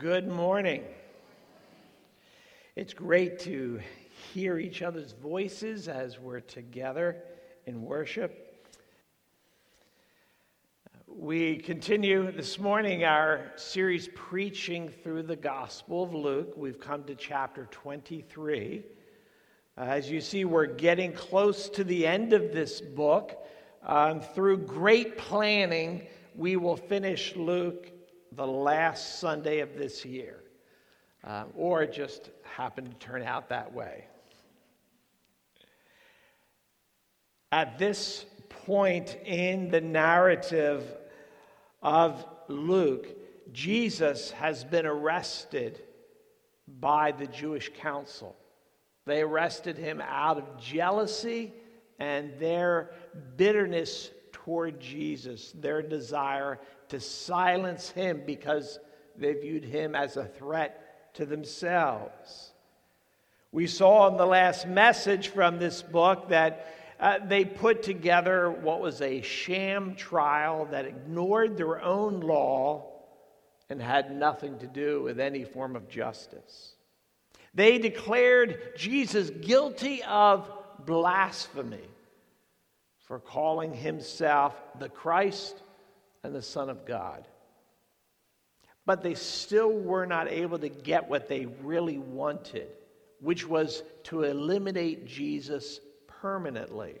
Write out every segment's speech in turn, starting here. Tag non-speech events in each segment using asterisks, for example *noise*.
Good morning. It's great to hear each other's voices as we're together in worship. We continue this morning our series preaching through the Gospel of Luke. We've come to chapter 23. As you see, we're getting close to the end of this book. Um, through great planning, we will finish Luke the last Sunday of this year, uh, or it just happened to turn out that way. At this point in the narrative of Luke, Jesus has been arrested by the Jewish council. They arrested him out of jealousy and their bitterness toward Jesus, their desire to silence him because they viewed him as a threat to themselves. We saw in the last message from this book that uh, they put together what was a sham trial that ignored their own law and had nothing to do with any form of justice. They declared Jesus guilty of blasphemy for calling himself the Christ and the Son of God. But they still were not able to get what they really wanted, which was to eliminate Jesus permanently.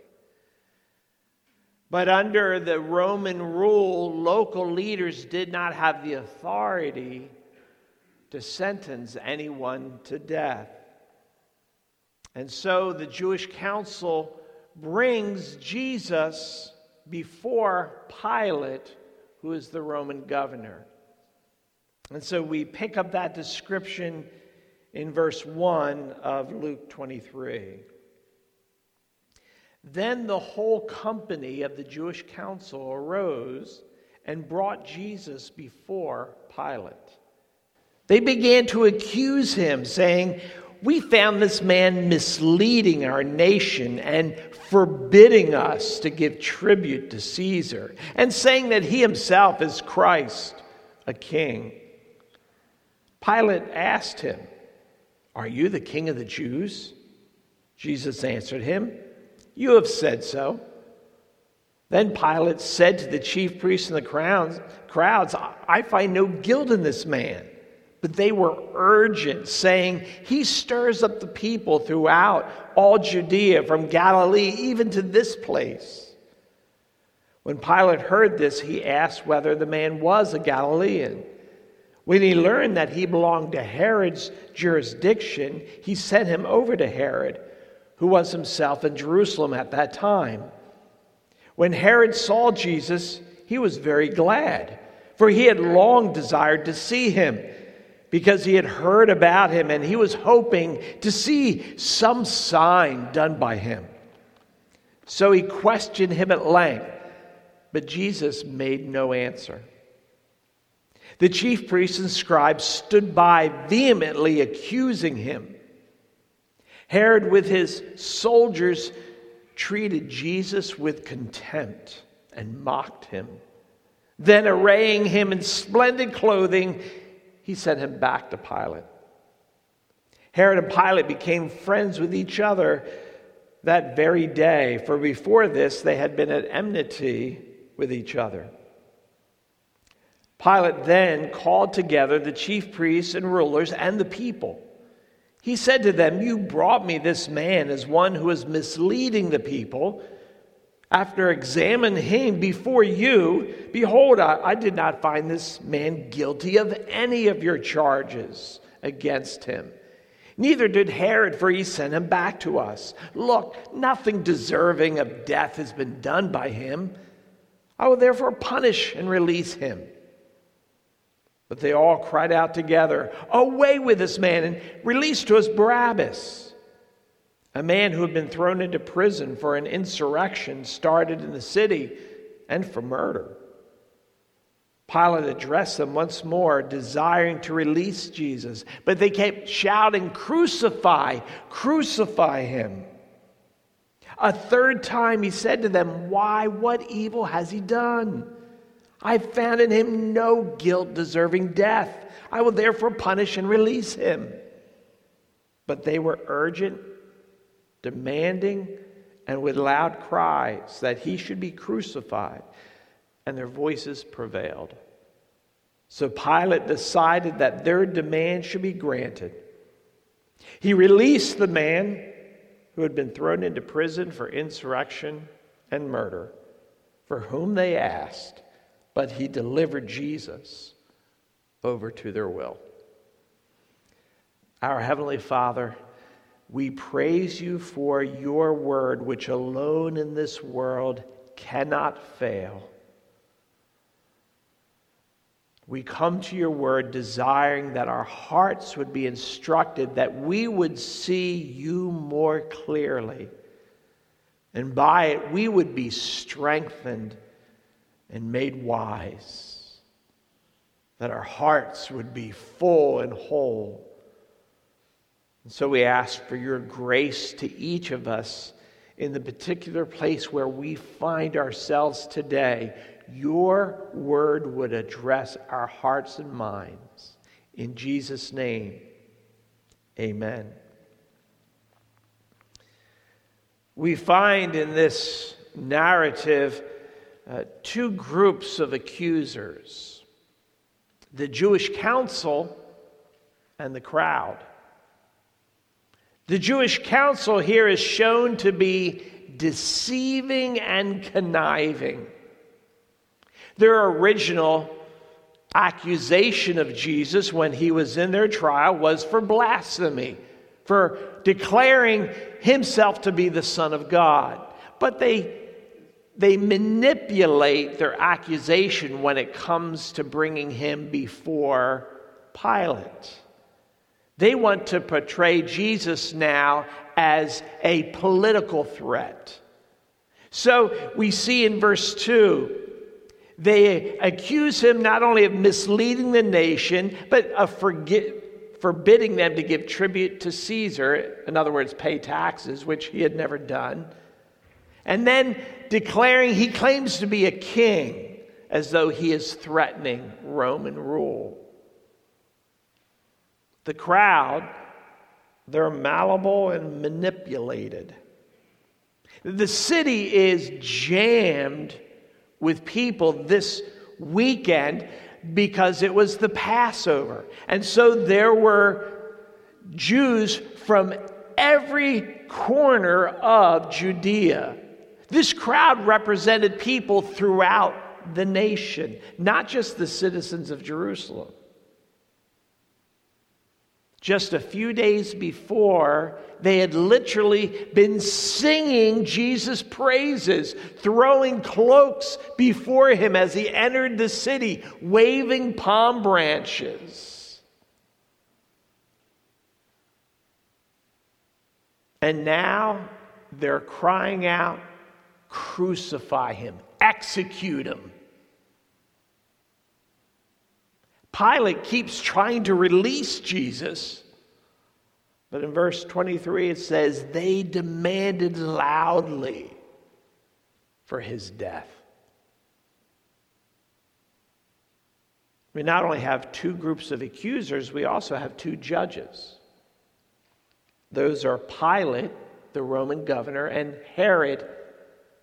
But under the Roman rule, local leaders did not have the authority to sentence anyone to death. And so the Jewish council brings Jesus before Pilate who is the Roman governor. And so we pick up that description in verse 1 of Luke 23. Then the whole company of the Jewish council arose and brought Jesus before Pilate. They began to accuse him, saying, We found this man misleading our nation and forbidding us to give tribute to Caesar and saying that he himself is Christ, a king. Pilate asked him, Are you the king of the Jews? Jesus answered him, You have said so. Then Pilate said to the chief priests and the crowds, I find no guilt in this man. But they were urgent, saying, He stirs up the people throughout all Judea, from Galilee even to this place. When Pilate heard this, he asked whether the man was a Galilean. When he learned that he belonged to Herod's jurisdiction, he sent him over to Herod, who was himself in Jerusalem at that time. When Herod saw Jesus, he was very glad, for he had long desired to see him because he had heard about him and he was hoping to see some sign done by him. So he questioned him at length, but Jesus made no answer. The chief priests and scribes stood by, vehemently accusing him. Herod, with his soldiers, treated Jesus with contempt and mocked him. Then, arraying him in splendid clothing, he sent him back to Pilate. Herod and Pilate became friends with each other that very day, for before this they had been at enmity with each other. Pilate then called together the chief priests and rulers and the people. He said to them, You brought me this man as one who is misleading the people after examining him before you, behold, I, I, did not find this man guilty of any of your charges against him. Neither did Herod, for he sent him back to us. Look, nothing deserving of death has been done by him. I will therefore punish and release him. But they all cried out together, Away with this man, and release to us Barabbas a man who had been thrown into prison for an insurrection started in the city and for murder. Pilate addressed them once more, desiring to release Jesus, but they kept shouting, Crucify, crucify him. A third time he said to them, Why, what evil has he done? I found in him no guilt deserving death. I will therefore punish and release him. But they were urgent, demanding, and with loud cries that he should be crucified, and their voices prevailed. So Pilate decided that their demand should be granted. He released the man who had been thrown into prison for insurrection and murder, for whom they asked, but he delivered Jesus over to their will. Our Heavenly Father, we praise you for your word, which alone in this world cannot fail. We come to your word desiring that our hearts would be instructed, that we would see you more clearly. And by it, we would be strengthened and made wise. That our hearts would be full and whole. And so we ask for your grace to each of us in the particular place where we find ourselves today your word would address our hearts and minds. In Jesus' name, amen. We find in this narrative uh, two groups of accusers the Jewish council and the crowd. The Jewish council here is shown to be deceiving and conniving. Their original accusation of Jesus when he was in their trial was for blasphemy, for declaring himself to be the Son of God. But they, they manipulate their accusation when it comes to bringing him before Pilate. They want to portray Jesus now as a political threat. So we see in verse 2 they accuse him not only of misleading the nation, but of forbidding them to give tribute to Caesar, in other words, pay taxes, which he had never done. And then declaring he claims to be a king as though he is threatening Roman rule. The crowd, they're malleable and manipulated. The city is jammed with people this weekend because it was the Passover. And so there were Jews from every corner of Judea. This crowd represented people throughout the nation, not just the citizens of Jerusalem. Just a few days before, they had literally been singing Jesus' praises, throwing cloaks before him as he entered the city, waving palm branches. And now they're crying out, Crucify him, execute him. Pilate keeps trying to release Jesus. But in verse 23, it says, they demanded loudly for his death. We not only have two groups of accusers, we also have two judges. Those are Pilate, the Roman governor, and Herod,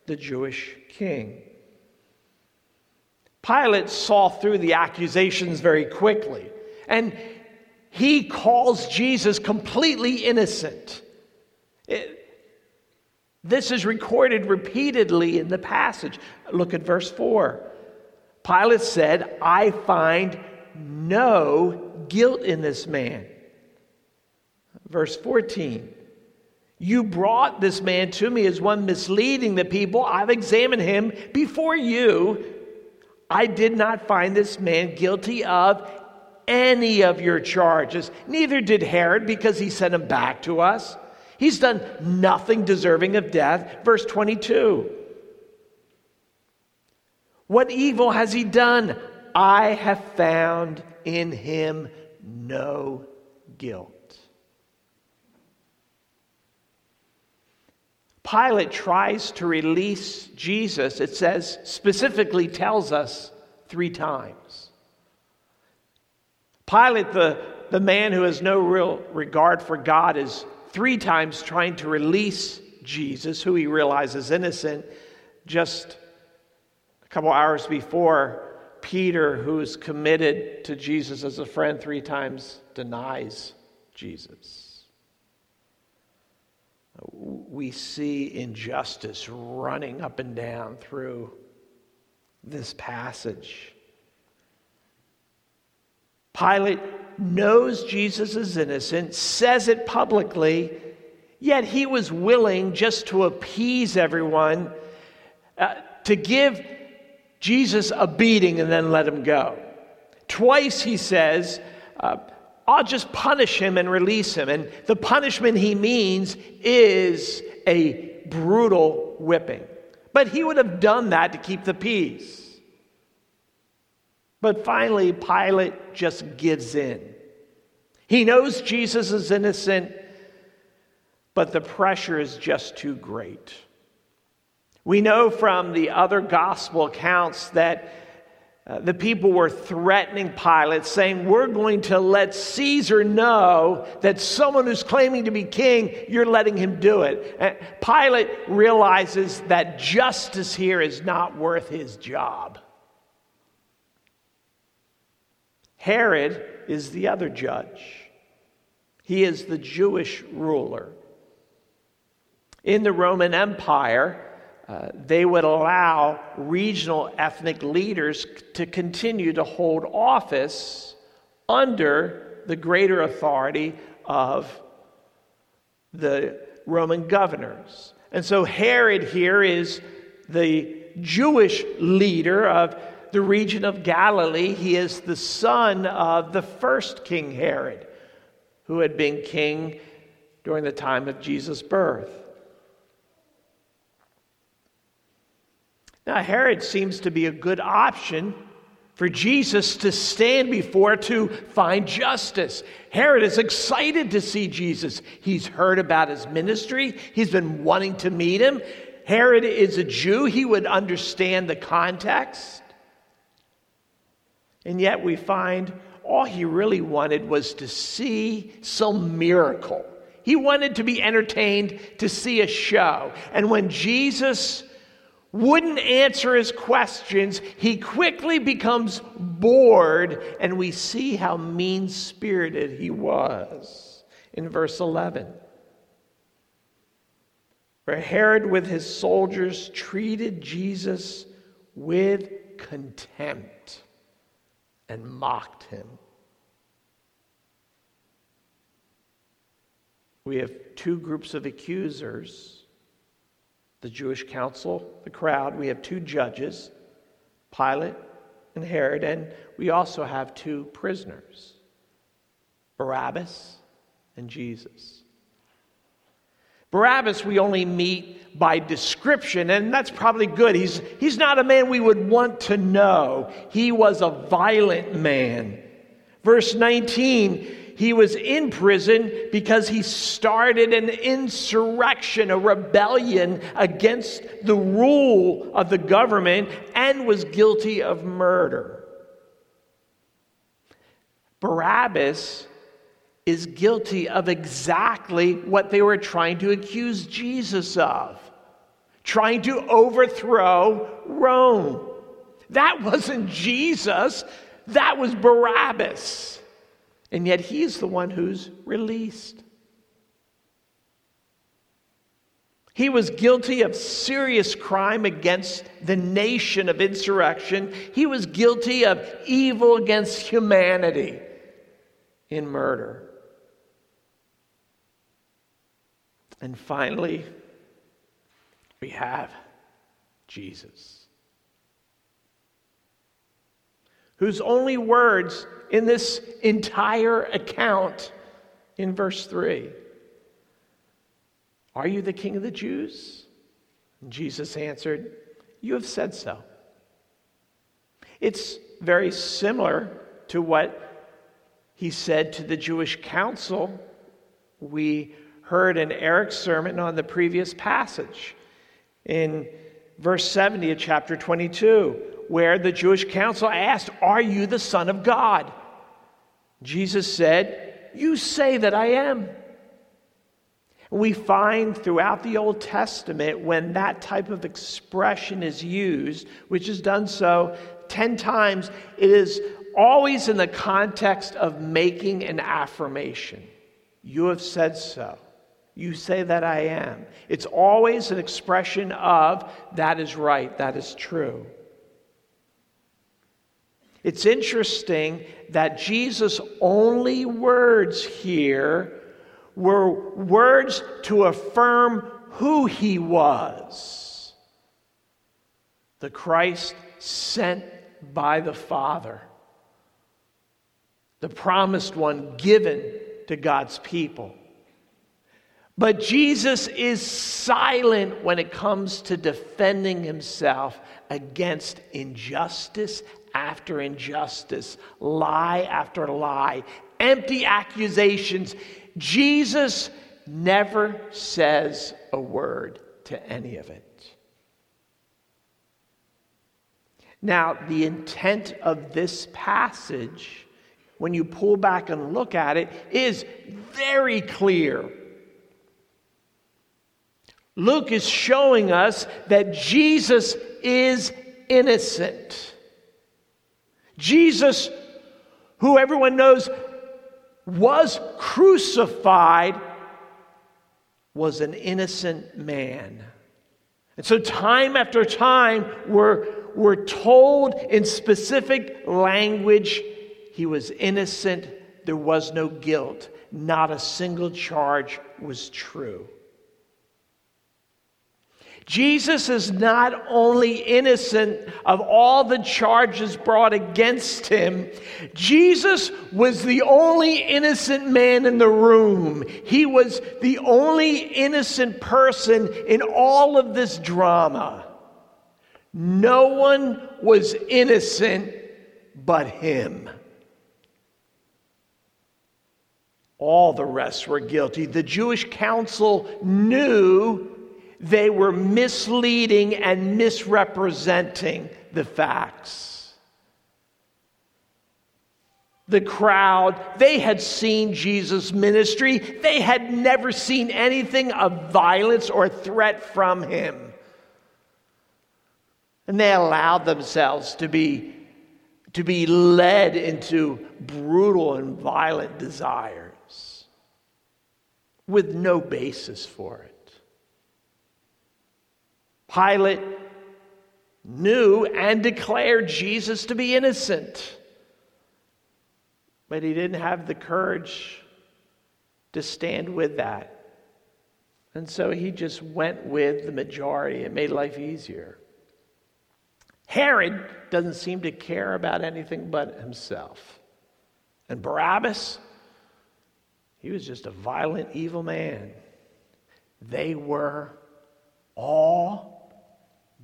the Jewish king. Pilate saw through the accusations very quickly, and he calls Jesus completely innocent. It, this is recorded repeatedly in the passage. Look at verse 4. Pilate said, I find no guilt in this man. Verse 14. You brought this man to me as one misleading the people. I've examined him before you I did not find this man guilty of any of your charges. Neither did Herod because he sent him back to us. He's done nothing deserving of death. Verse 22. What evil has he done? I have found in him no guilt. Pilate tries to release Jesus, it says, specifically tells us three times. Pilate, the, the man who has no real regard for God, is three times trying to release Jesus, who he realizes is innocent, just a couple hours before. Peter, who's committed to Jesus as a friend, three times denies Jesus. We see injustice running up and down through this passage. Pilate knows Jesus is innocent, says it publicly, yet he was willing just to appease everyone, uh, to give Jesus a beating and then let him go. Twice he says, uh, I'll just punish him and release him. And the punishment he means is a brutal whipping. But he would have done that to keep the peace. But finally, Pilate just gives in. He knows Jesus is innocent, but the pressure is just too great. We know from the other gospel accounts that uh, the people were threatening Pilate, saying, We're going to let Caesar know that someone who's claiming to be king, you're letting him do it. And Pilate realizes that justice here is not worth his job. Herod is the other judge, he is the Jewish ruler. In the Roman Empire, uh, they would allow regional ethnic leaders to continue to hold office under the greater authority of the Roman governors. And so Herod here is the Jewish leader of the region of Galilee. He is the son of the first King Herod, who had been king during the time of Jesus' birth. Now, Herod seems to be a good option for Jesus to stand before to find justice. Herod is excited to see Jesus. He's heard about his ministry, he's been wanting to meet him. Herod is a Jew, he would understand the context. And yet, we find all he really wanted was to see some miracle. He wanted to be entertained to see a show. And when Jesus wouldn't answer his questions, he quickly becomes bored, and we see how mean spirited he was in verse 11. Where Herod, with his soldiers, treated Jesus with contempt and mocked him. We have two groups of accusers the Jewish council, the crowd. We have two judges, Pilate and Herod, and we also have two prisoners, Barabbas and Jesus. Barabbas, we only meet by description, and that's probably good. He's, he's not a man we would want to know. He was a violent man. Verse 19 he was in prison because he started an insurrection, a rebellion against the rule of the government, and was guilty of murder. Barabbas is guilty of exactly what they were trying to accuse Jesus of trying to overthrow Rome. That wasn't Jesus, that was Barabbas. And yet he's the one who's released. He was guilty of serious crime against the nation of insurrection. He was guilty of evil against humanity in murder. And finally, we have Jesus, whose only words in this entire account in verse 3. Are you the king of the Jews? And Jesus answered, You have said so. It's very similar to what he said to the Jewish council. We heard in Eric's sermon on the previous passage in verse 70 of chapter 22 where the Jewish council asked, Are you the Son of God? Jesus said, You say that I am. We find throughout the Old Testament when that type of expression is used, which is done so 10 times, it is always in the context of making an affirmation. You have said so. You say that I am. It's always an expression of that is right, that is true. It's interesting that Jesus' only words here were words to affirm who he was the Christ sent by the Father, the promised one given to God's people. But Jesus is silent when it comes to defending himself against injustice after injustice, lie after lie, empty accusations. Jesus never says a word to any of it. Now, the intent of this passage, when you pull back and look at it, is very clear. Luke is showing us that Jesus is innocent. Jesus, who everyone knows was crucified, was an innocent man. And so, time after time, we're, we're told in specific language he was innocent, there was no guilt, not a single charge was true. Jesus is not only innocent of all the charges brought against him, Jesus was the only innocent man in the room. He was the only innocent person in all of this drama. No one was innocent but him. All the rest were guilty. The Jewish council knew they were misleading and misrepresenting the facts. The crowd, they had seen Jesus' ministry. They had never seen anything of violence or threat from him. And they allowed themselves to be, to be led into brutal and violent desires with no basis for it. Pilate knew and declared Jesus to be innocent. But he didn't have the courage to stand with that. And so he just went with the majority. It made life easier. Herod doesn't seem to care about anything but himself. And Barabbas, he was just a violent, evil man. They were all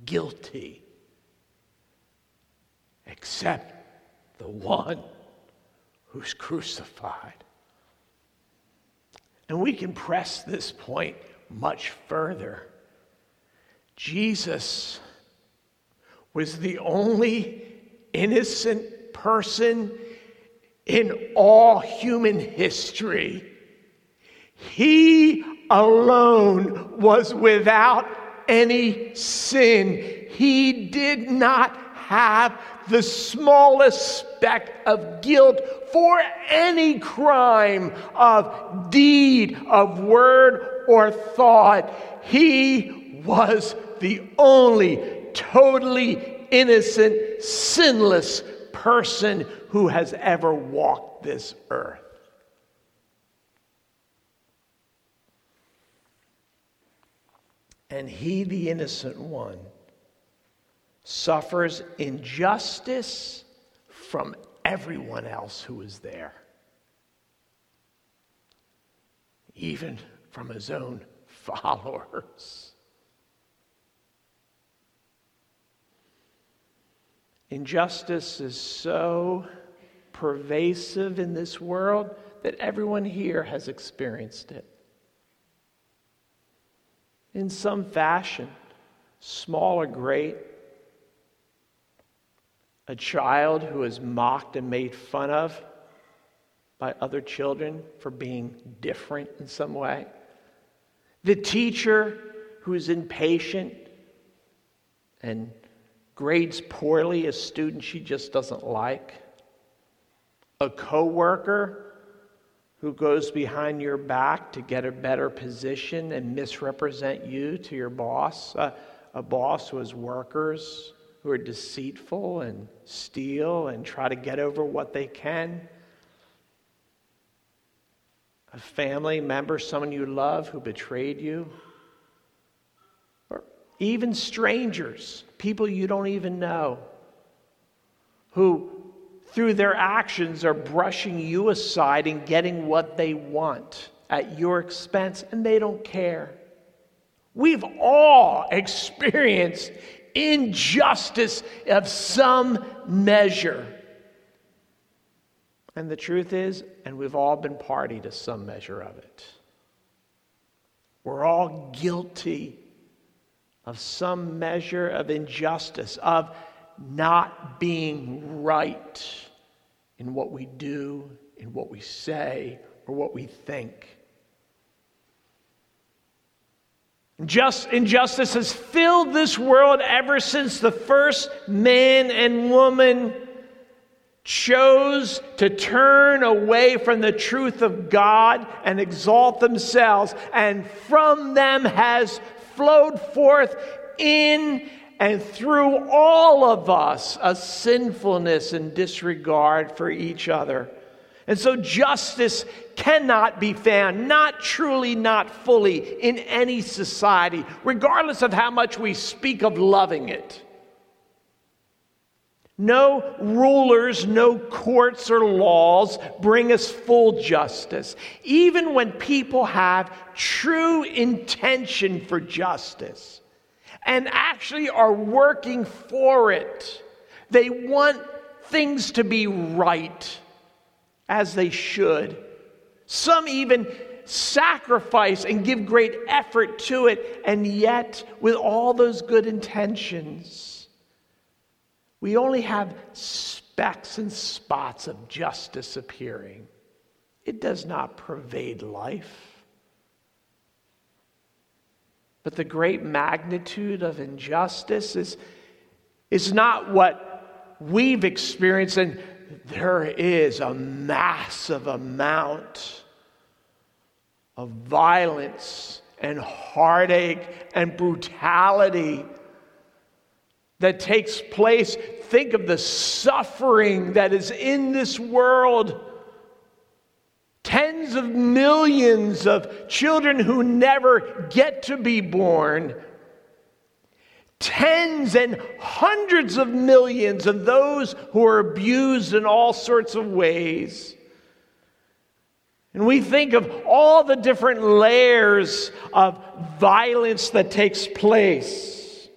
guilty except the one who's crucified. And we can press this point much further. Jesus was the only innocent person in all human history. He alone was without any sin. He did not have the smallest speck of guilt for any crime of deed, of word, or thought. He was the only totally innocent, sinless person who has ever walked this earth. And he, the innocent one, suffers injustice from everyone else who is there, even from his own *laughs* followers. Injustice is so pervasive in this world that everyone here has experienced it in some fashion, small or great. a child who is mocked and made fun of by other children for being different in some way, the teacher who is impatient and grades poorly a student she just doesn't like, a coworker who goes behind your back to get a better position and misrepresent you to your boss, a, a boss who has workers who are deceitful and steal and try to get over what they can. A family member, someone you love who betrayed you. Or even strangers, people you don't even know, who through their actions are brushing you aside and getting what they want at your expense, and they don't care. We've all experienced injustice of some measure. And the truth is, and we've all been party to some measure of it. We're all guilty of some measure of injustice, of not being right in what we do, in what we say, or what we think. Just, injustice has filled this world ever since the first man and woman chose to turn away from the truth of God and exalt themselves, and from them has flowed forth in and through all of us a sinfulness and disregard for each other. And so justice cannot be found, not truly, not fully, in any society, regardless of how much we speak of loving it. No rulers, no courts or laws bring us full justice. Even when people have true intention for justice and actually are working for it, they want things to be right as they should. Some even sacrifice and give great effort to it, and yet, with all those good intentions, we only have specks and spots of justice appearing. It does not pervade life. But the great magnitude of injustice is, is not what we've experienced, and there is a massive amount of violence and heartache and brutality that takes place. Think of the suffering that is in this world. Tens of millions of children who never get to be born tens and hundreds of millions of those who are abused in all sorts of ways. And we think of all the different layers of violence that takes place.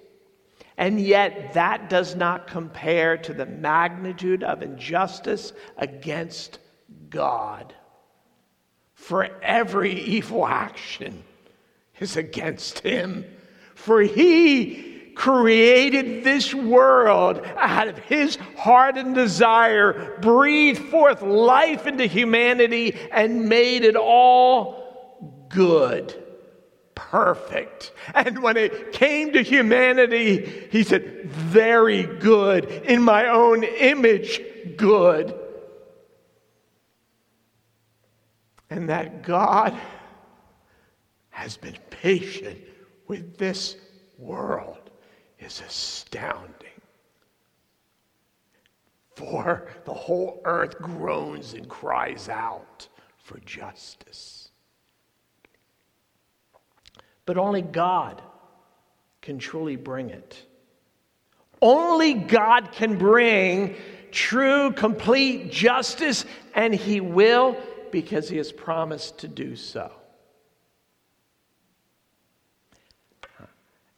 And yet, that does not compare to the magnitude of injustice against God. For every evil action is against Him. For He created this world out of his heart and desire, breathed forth life into humanity, and made it all good, perfect. And when it came to humanity, he said, Very good, in my own image, good. And that God has been patient with this world is astounding. For the whole earth groans and cries out for justice. But only God can truly bring it. Only God can bring true, complete justice, and He will because He has promised to do so.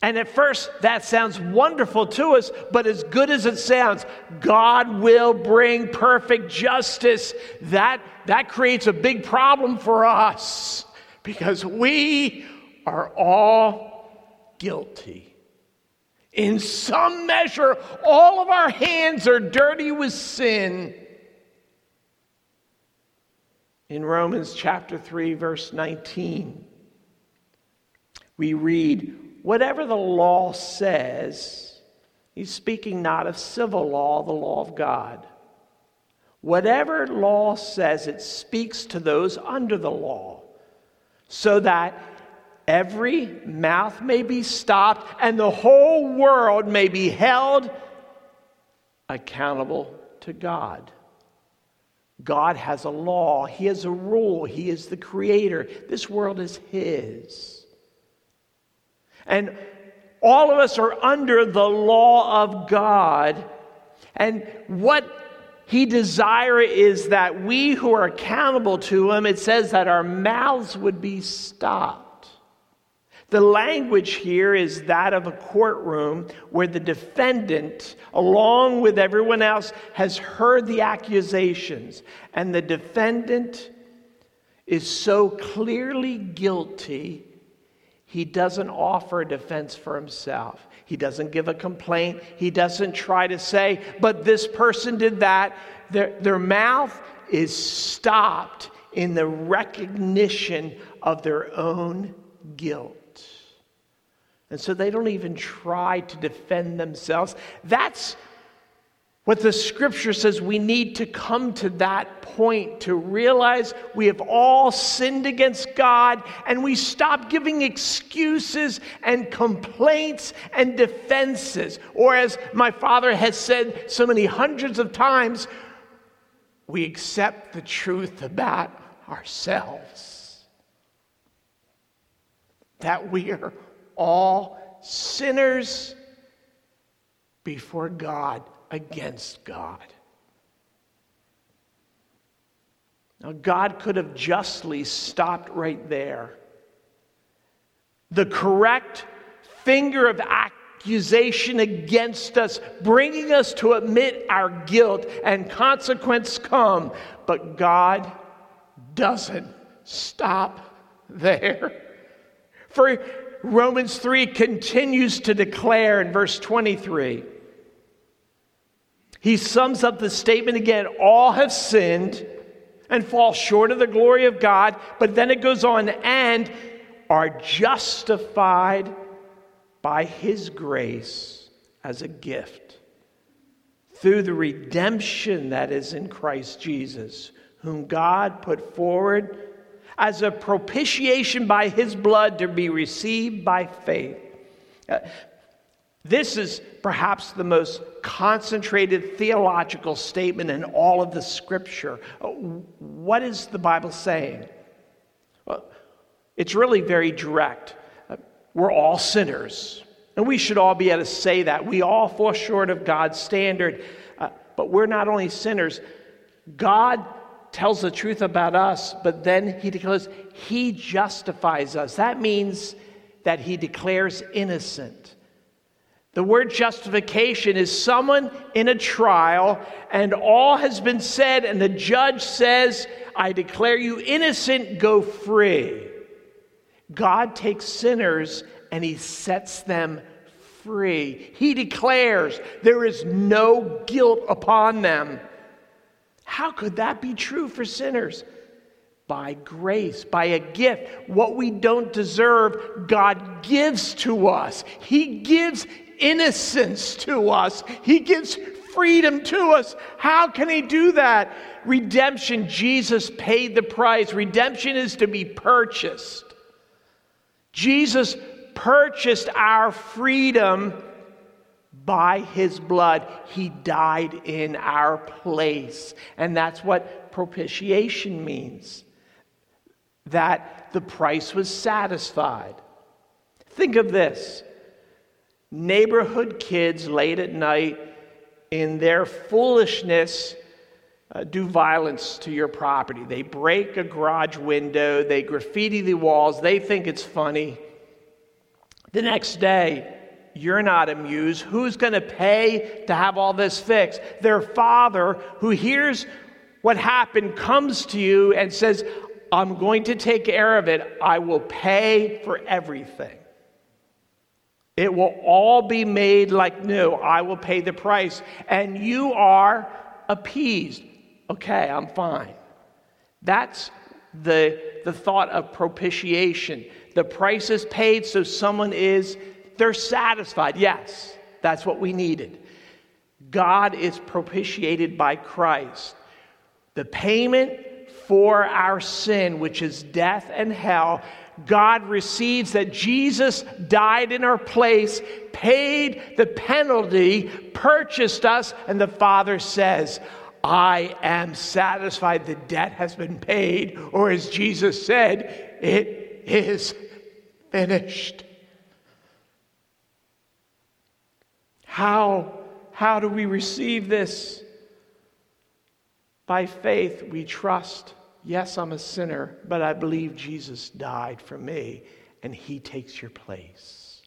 And at first, that sounds wonderful to us, but as good as it sounds, God will bring perfect justice. That, that creates a big problem for us because we are all guilty. In some measure, all of our hands are dirty with sin. In Romans chapter 3, verse 19, we read, Whatever the law says, he's speaking not of civil law, the law of God. Whatever law says, it speaks to those under the law, so that every mouth may be stopped and the whole world may be held accountable to God. God has a law, He has a rule, He is the creator. This world is His. And all of us are under the law of God. And what he desire is that we who are accountable to him, it says that our mouths would be stopped. The language here is that of a courtroom where the defendant, along with everyone else, has heard the accusations, and the defendant is so clearly guilty, he doesn't offer a defense for himself. He doesn't give a complaint. He doesn't try to say, but this person did that. Their, their mouth is stopped in the recognition of their own guilt. And so they don't even try to defend themselves. That's what the scripture says we need to come to that point to realize we have all sinned against God and we stop giving excuses and complaints and defenses. Or, as my father has said so many hundreds of times, we accept the truth about ourselves that we are all sinners before God against God. Now, God could have justly stopped right there. The correct finger of accusation against us, bringing us to admit our guilt, and consequence come. But God doesn't stop there. For Romans 3 continues to declare in verse 23 he sums up the statement again all have sinned and fall short of the glory of God, but then it goes on and are justified by his grace as a gift through the redemption that is in Christ Jesus, whom God put forward as a propitiation by his blood to be received by faith. Uh, this is perhaps the most concentrated theological statement in all of the scripture. Uh, what is the Bible saying? Well, it's really very direct. Uh, we're all sinners, and we should all be able to say that. We all fall short of God's standard, uh, but we're not only sinners, God tells the truth about us, but then He declares He justifies us. That means that He declares innocent. The word justification is someone in a trial and all has been said, and the judge says, I declare you innocent, go free. God takes sinners and he sets them free. He declares there is no guilt upon them. How could that be true for sinners? By grace, by a gift. What we don't deserve, God gives to us. He gives innocence to us, He gives freedom to us. How can He do that? Redemption, Jesus paid the price. Redemption is to be purchased. Jesus purchased our freedom by his blood. He died in our place. And that's what propitiation means that the price was satisfied. Think of this neighborhood kids late at night in their foolishness uh, do violence to your property. They break a garage window, they graffiti the walls, they think it's funny. The next day, you're not amused. Who's going to pay to have all this fixed? Their father, who hears what happened, comes to you and says, I'm going to take care of it. I will pay for everything. It will all be made like new. I will pay the price. And you are appeased. Okay, I'm fine. That's the, the thought of propitiation. The price is paid, so someone is, they're satisfied. Yes, that's what we needed. God is propitiated by Christ. The payment for our sin, which is death and hell, God receives that Jesus died in our place, paid the penalty, purchased us, and the Father says, I am satisfied. The debt has been paid. Or as Jesus said, it is finished. How, how do we receive this? By faith, we trust. Yes, I'm a sinner, but I believe Jesus died for me and he takes your place.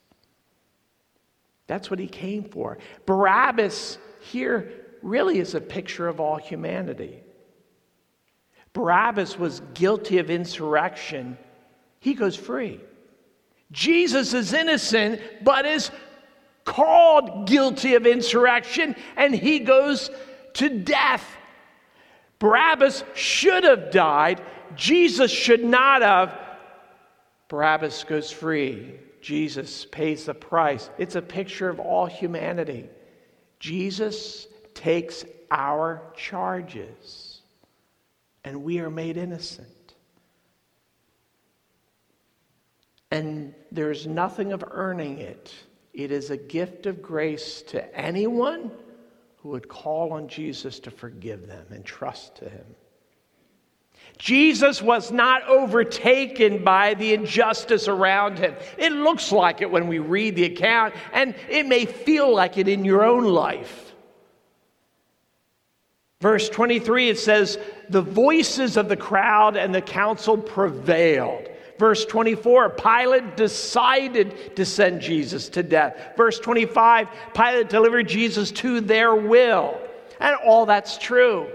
That's what he came for. Barabbas here really is a picture of all humanity. Barabbas was guilty of insurrection, he goes free. Jesus is innocent, but is called guilty of insurrection, and he goes to death. Barabbas should have died, Jesus should not have. Barabbas goes free. Jesus pays the price. It's a picture of all humanity. Jesus takes our charges, and we are made innocent. And there's nothing of earning it. It is a gift of grace to anyone who would call on Jesus to forgive them and trust to him. Jesus was not overtaken by the injustice around him. It looks like it when we read the account, and it may feel like it in your own life. Verse 23, it says, The voices of the crowd and the council prevailed. Verse 24, Pilate decided to send Jesus to death. Verse 25, Pilate delivered Jesus to their will. And all that's true.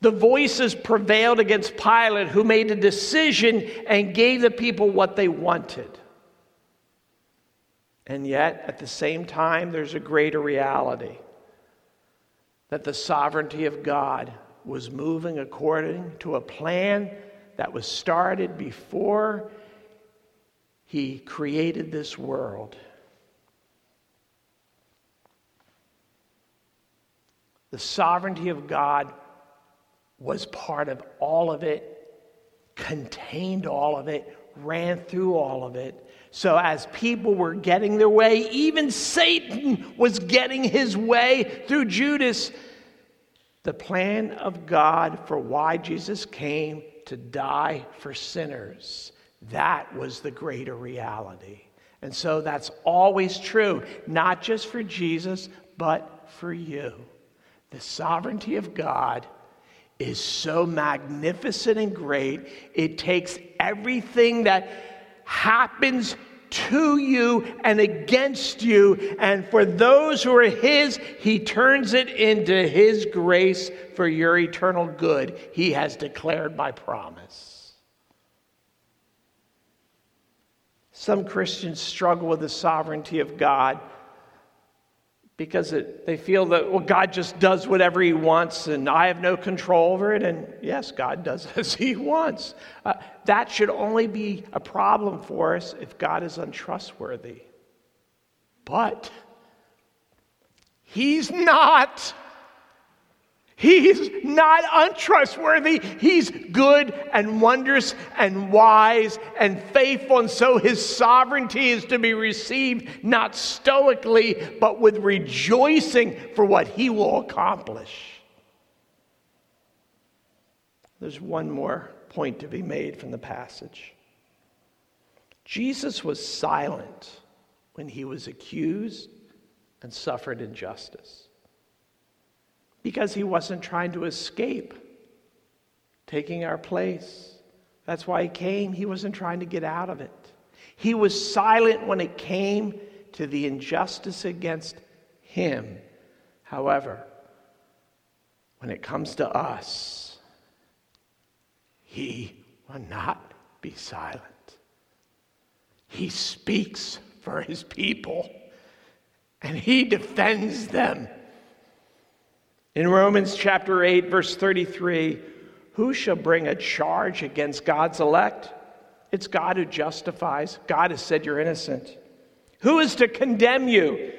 The voices prevailed against Pilate, who made a decision and gave the people what they wanted. And yet, at the same time, there's a greater reality that the sovereignty of God was moving according to a plan that was started before he created this world. The sovereignty of God was part of all of it, contained all of it, ran through all of it. So, as people were getting their way, even Satan was getting his way through Judas. The plan of God for why Jesus came to die for sinners, that was the greater reality. And so that's always true, not just for Jesus, but for you. The sovereignty of God is so magnificent and great, it takes everything that happens to you and against you. And for those who are His, He turns it into His grace for your eternal good. He has declared by promise. Some Christians struggle with the sovereignty of God because it, they feel that, well, God just does whatever He wants and I have no control over it. And yes, God does *laughs* as He wants. Uh, that should only be a problem for us if God is untrustworthy. But He's not. He's not untrustworthy. He's good and wondrous and wise and faithful. And so his sovereignty is to be received not stoically, but with rejoicing for what he will accomplish. There's one more point to be made from the passage. Jesus was silent when he was accused and suffered injustice because he wasn't trying to escape taking our place. That's why he came. He wasn't trying to get out of it. He was silent when it came to the injustice against him. However, when it comes to us, he will not be silent. He speaks for his people and he defends them. In Romans chapter 8, verse 33, who shall bring a charge against God's elect? It's God who justifies. God has said you're innocent. Who is to condemn you?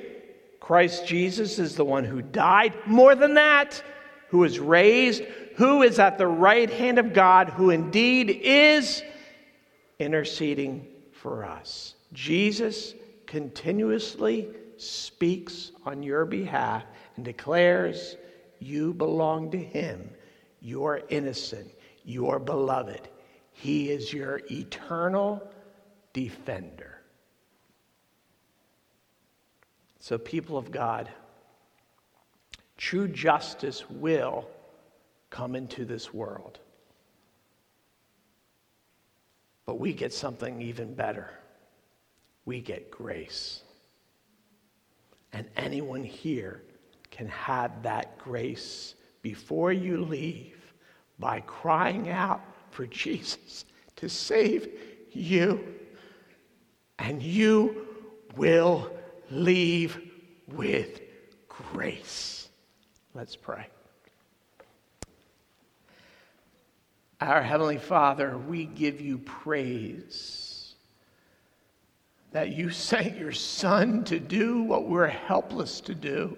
Christ Jesus is the one who died. More than that, who is raised, who is at the right hand of God, who indeed is interceding for us. Jesus continuously speaks on your behalf and declares you belong to Him. You are innocent. You are beloved. He is your eternal defender. So, people of God, true justice will come into this world. But we get something even better we get grace. And anyone here can have that grace before you leave by crying out for Jesus to save you. And you will leave with grace. Let's pray. Our Heavenly Father, we give you praise that you sent your Son to do what we're helpless to do,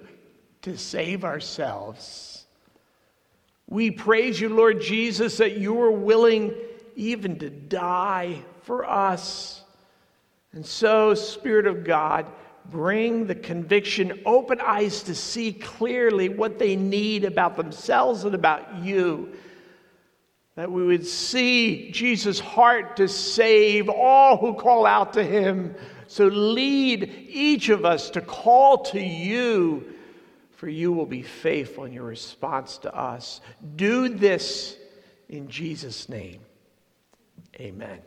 to save ourselves. We praise you, Lord Jesus, that you were willing even to die for us. And so, Spirit of God, bring the conviction, open eyes to see clearly what they need about themselves and about you that we would see Jesus' heart to save all who call out to him. So lead each of us to call to you, for you will be faithful in your response to us. Do this in Jesus' name. Amen.